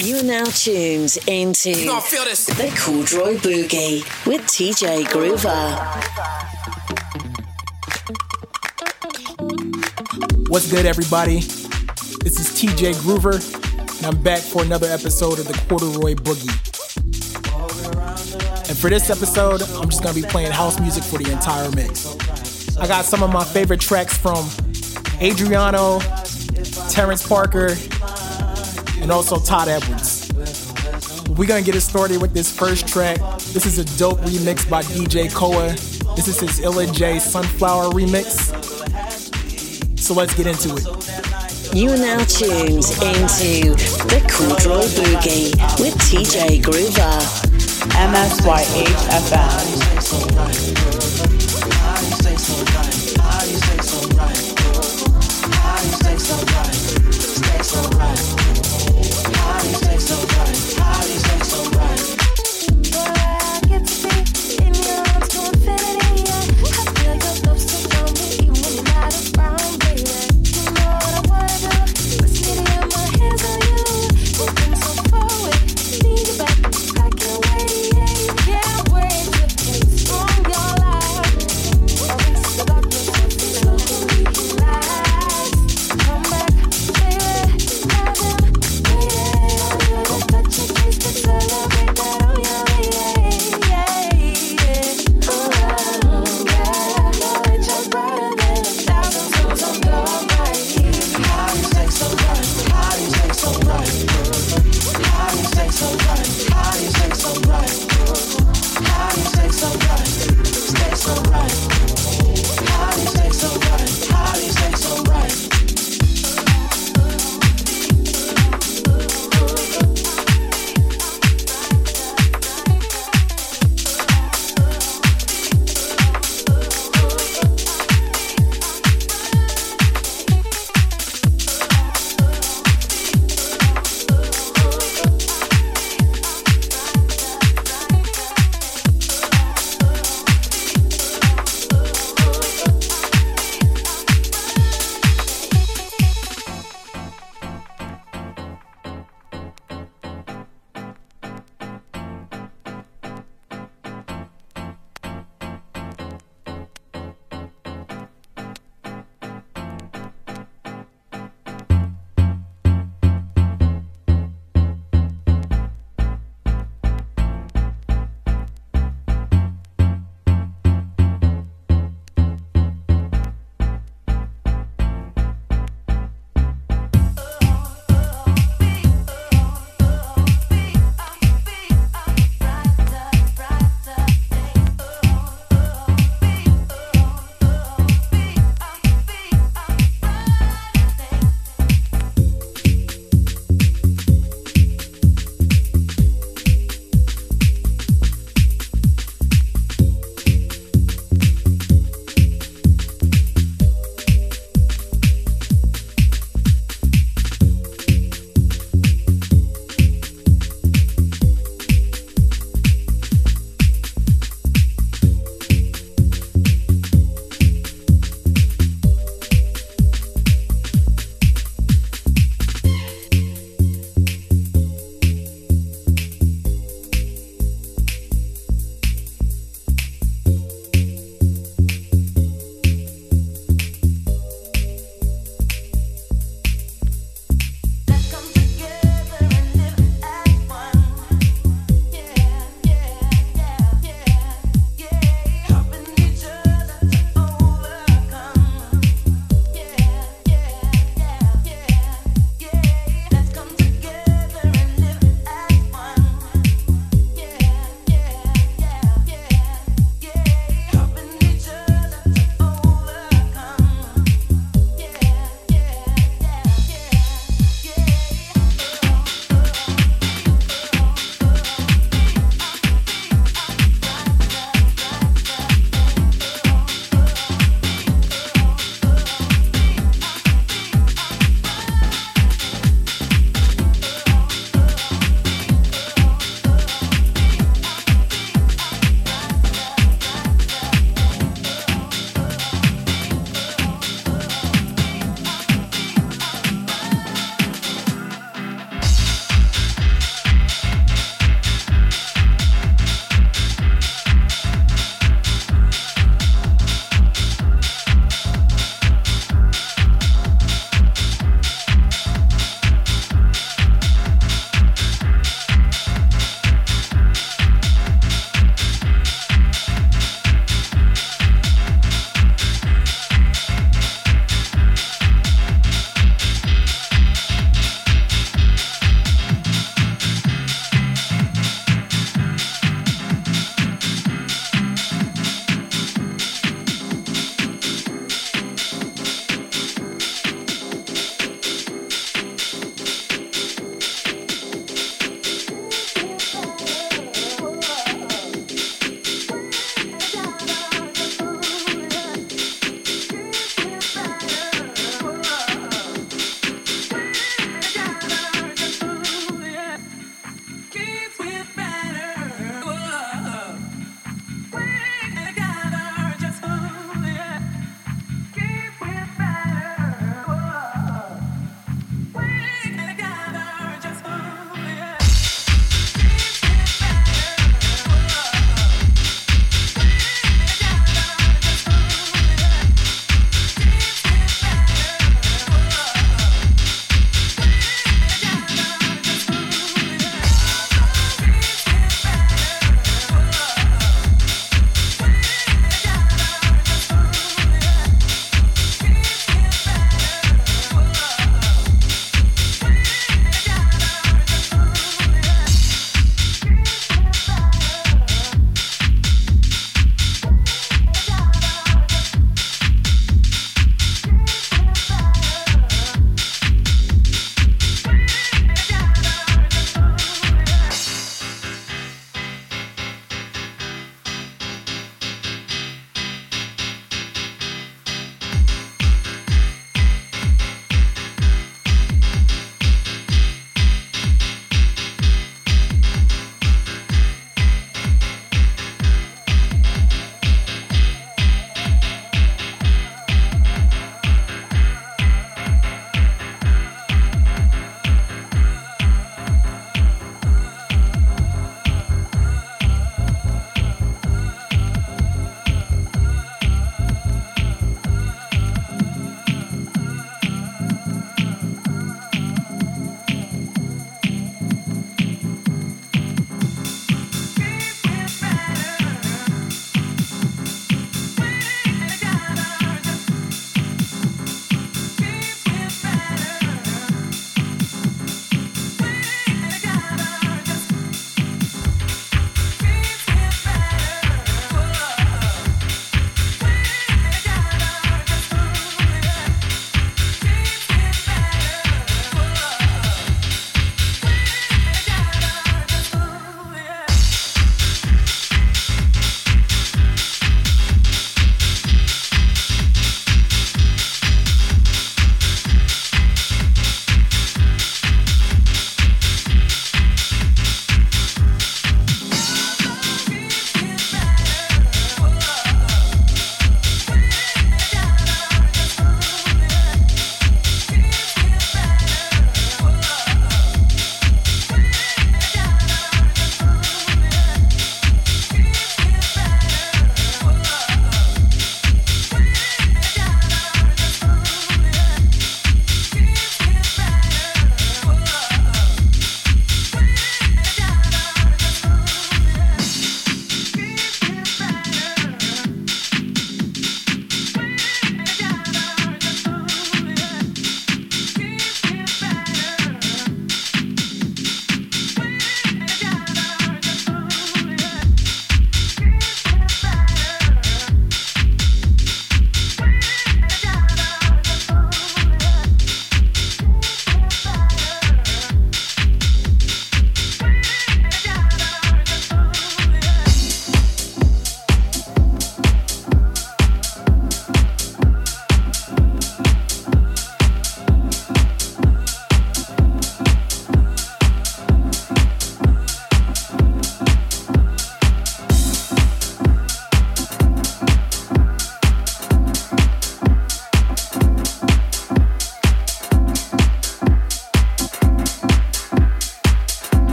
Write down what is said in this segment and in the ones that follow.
You are now tuned into the Corduroy Boogie with TJ Groover. What's good, everybody? This is TJ Groover, and I'm back for another episode of the Corduroy Boogie. And for this episode, I'm just gonna be playing house music for the entire mix. I got some of my favorite tracks from Adriano, Terrence Parker, and also Todd Edwards. We're gonna get it started with this first track. This is a dope remix by DJ Koa. This is his Illa J Sunflower remix. So let's get into it. You are now tuned into the Corduroy Boogie with TJ Groover. Come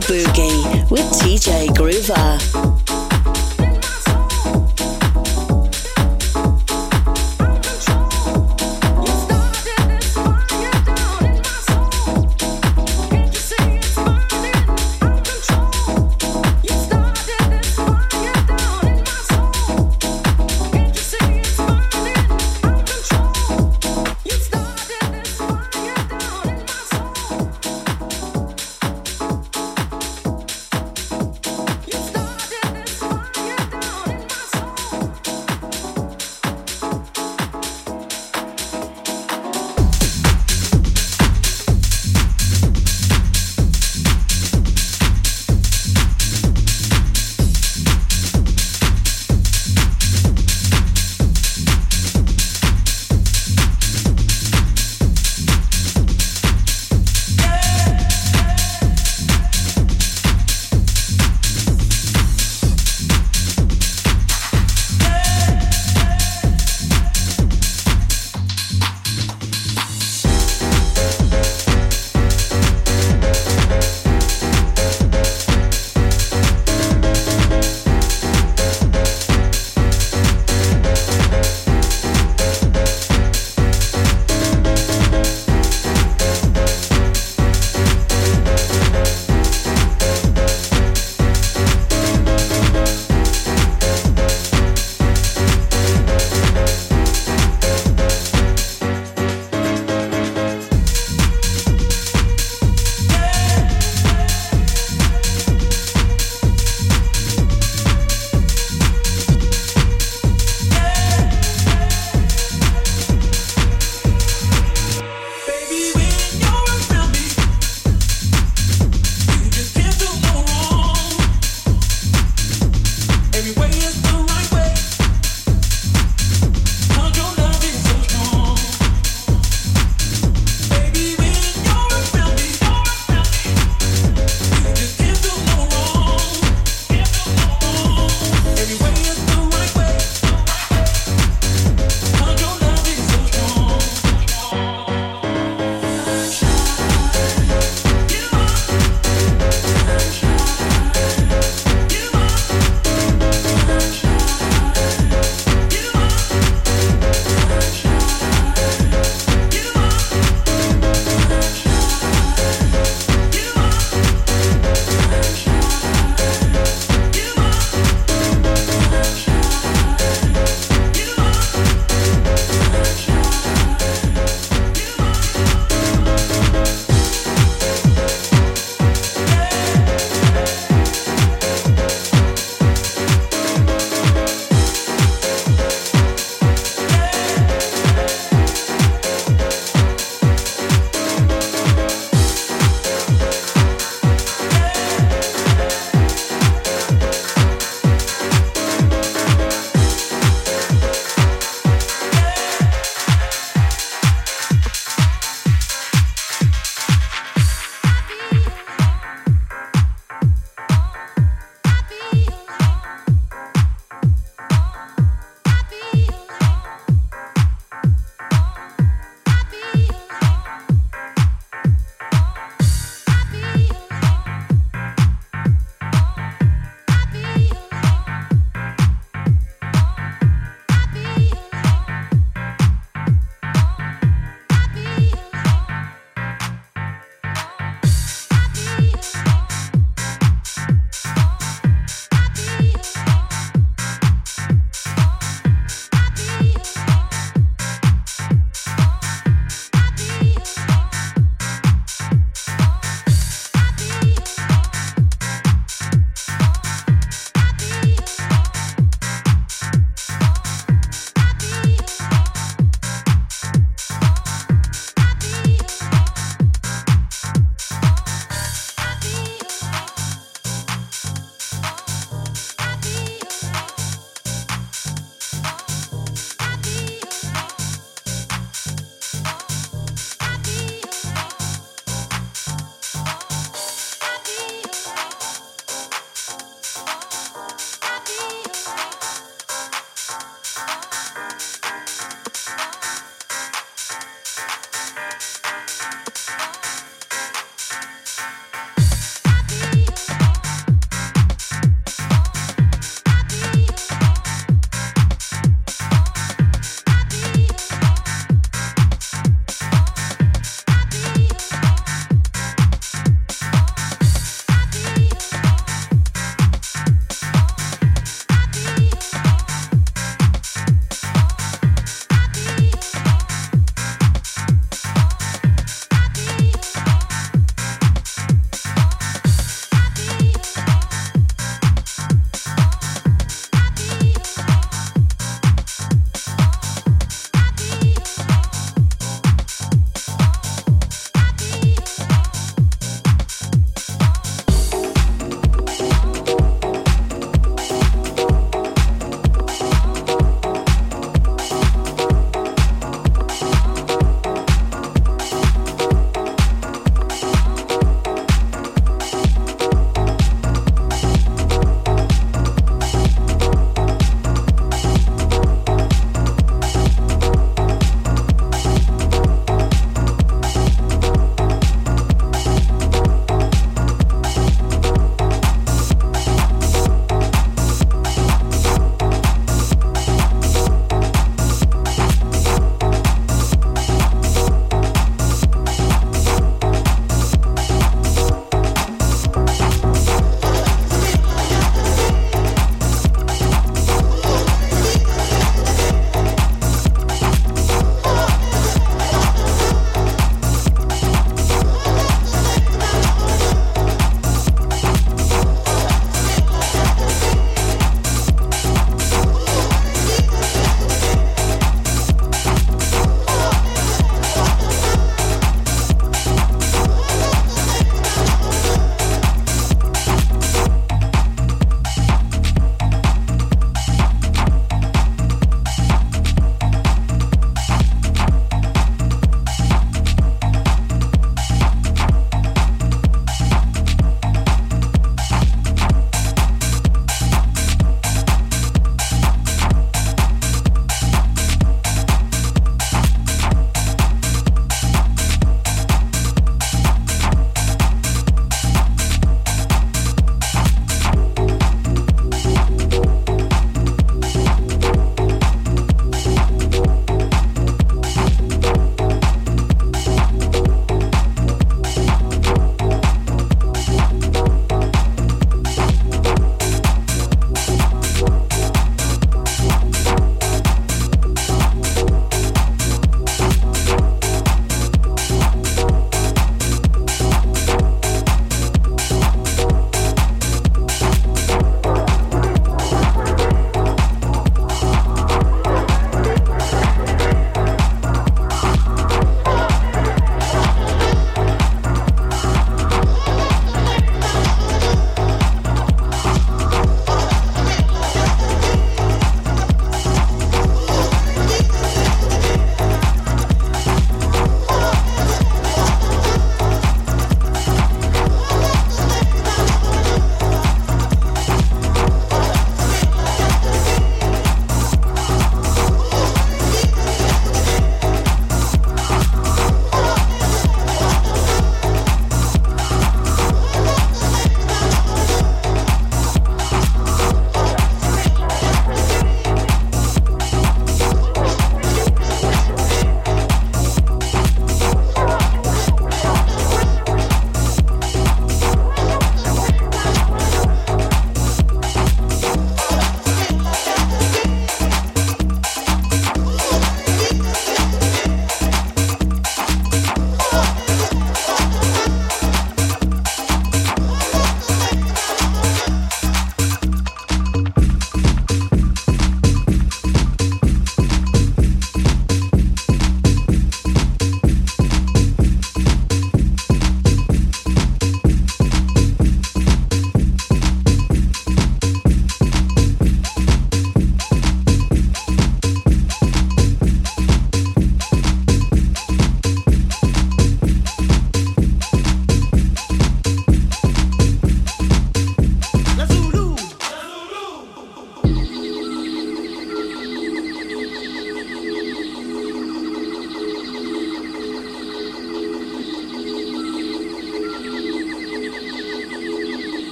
Boogie with TJ Groover.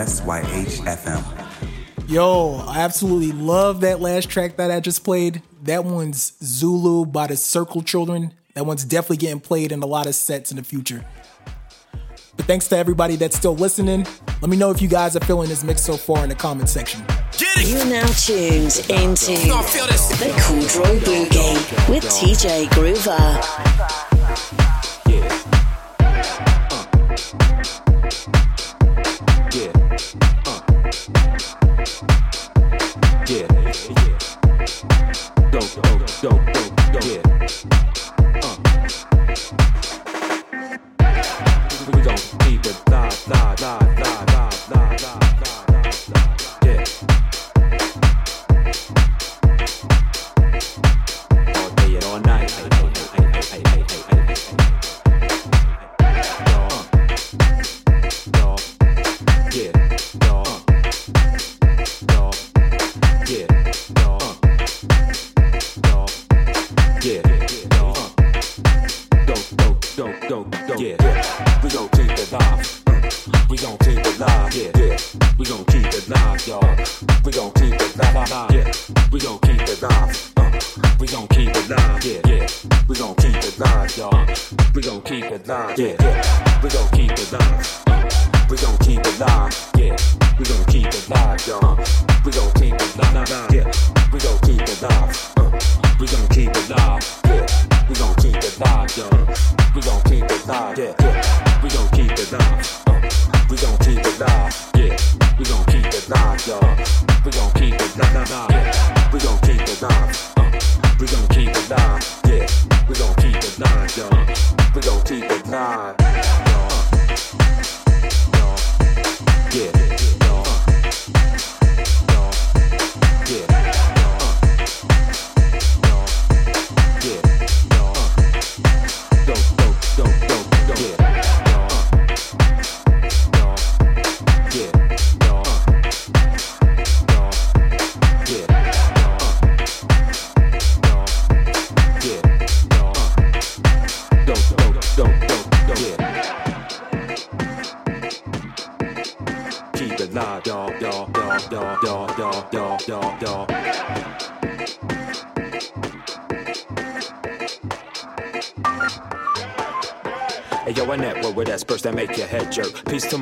MSYH FM. Yo, I absolutely love that last track that I just played. That one's Zulu by the Circle Children. That one's definitely getting played in a lot of sets in the future. But thanks to everybody that's still listening. Let me know if you guys are feeling this mix so far in the comment section. You're now tuned into the Cool Droy Boogie with TJ Groover. show.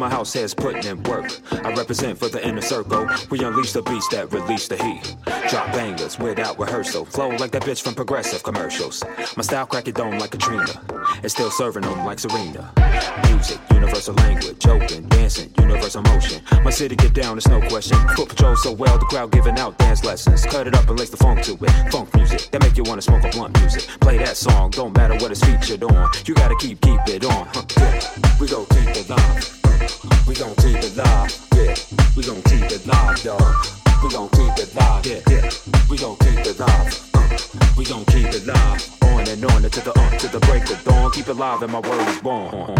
My house has putting in work. I represent for the inner circle. We unleash the beast that release the heat. Drop bangers without rehearsal. Flow like that bitch from progressive commercials. My style crack it dome like Katrina. It's still serving them like Serena. Music, universal language, open, dancing, universal motion. My city get down, it's no question. Foot patrol so well, the crowd giving out dance lessons. Cut it up and lace the funk to it. Funk music that make you wanna smoke a blunt music. Play that song, don't matter what it's featured on. You gotta keep keep it on. Yeah. We go keep it live. We gon' keep it live. Yeah. We gon' keep it live, dog. We gon' keep it live. Yeah. yeah. We gon' keep it live. Uh. We gon' keep it live. On and on to the uh, to the break of dawn. Keep it live and my word is born.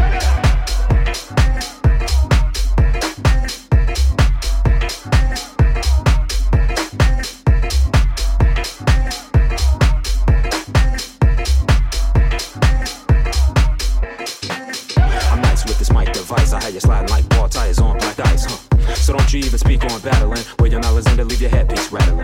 Even speak on battling. Where your Alexander leave your headpiece rattling.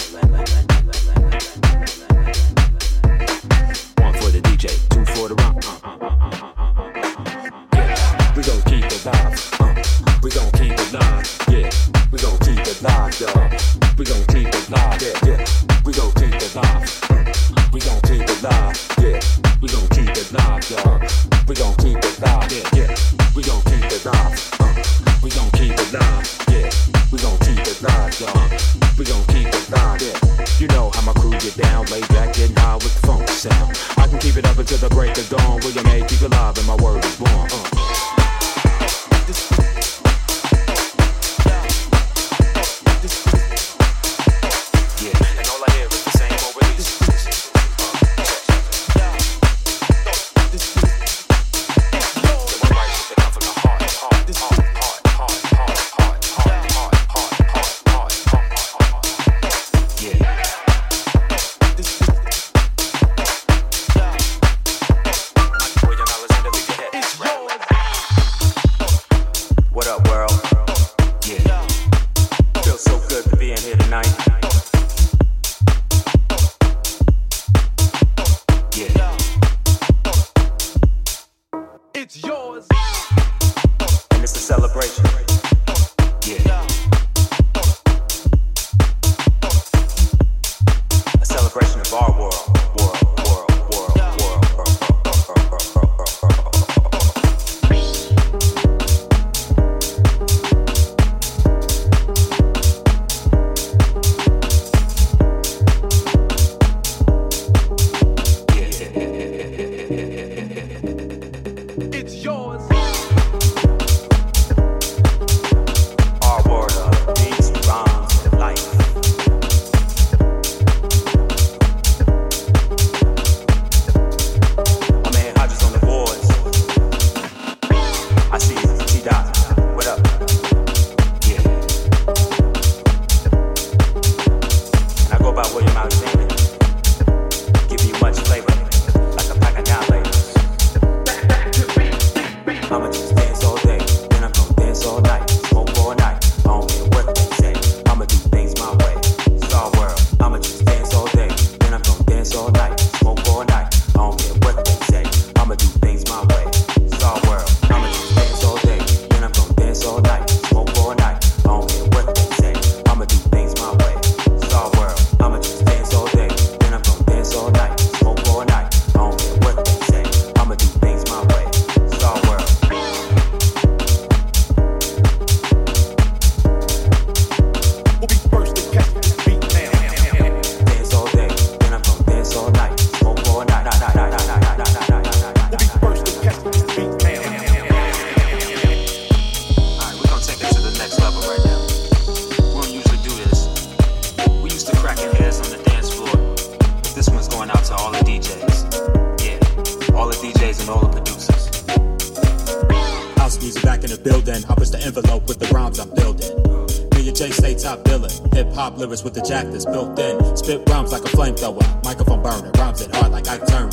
With the jack that's built in. Spit rhymes like a flamethrower, microphone burner, rhymes it hard like I turn.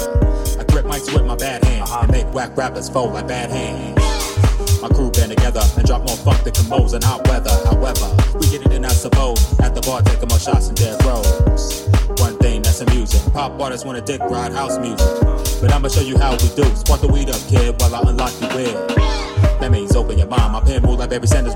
I grip mics with my bad hand, uh-huh. and make whack rappers fold like bad hands. My crew band together and drop more funk than Commos in hot weather. However, we get it in, I suppose. At the bar, taking more shots and dead rows. One thing that's amusing pop artists wanna dick ride house music. But I'ma show you how we do. Spark the weed up, kid, while I unlock the web. That means open your mind. My pen move like Barry Sanders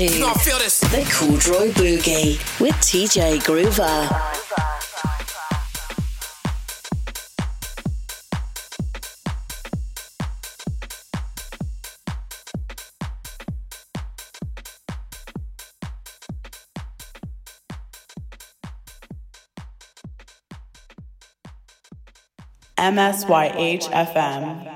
into the Corduroy Boogie with TJ Groover. MSYHFM.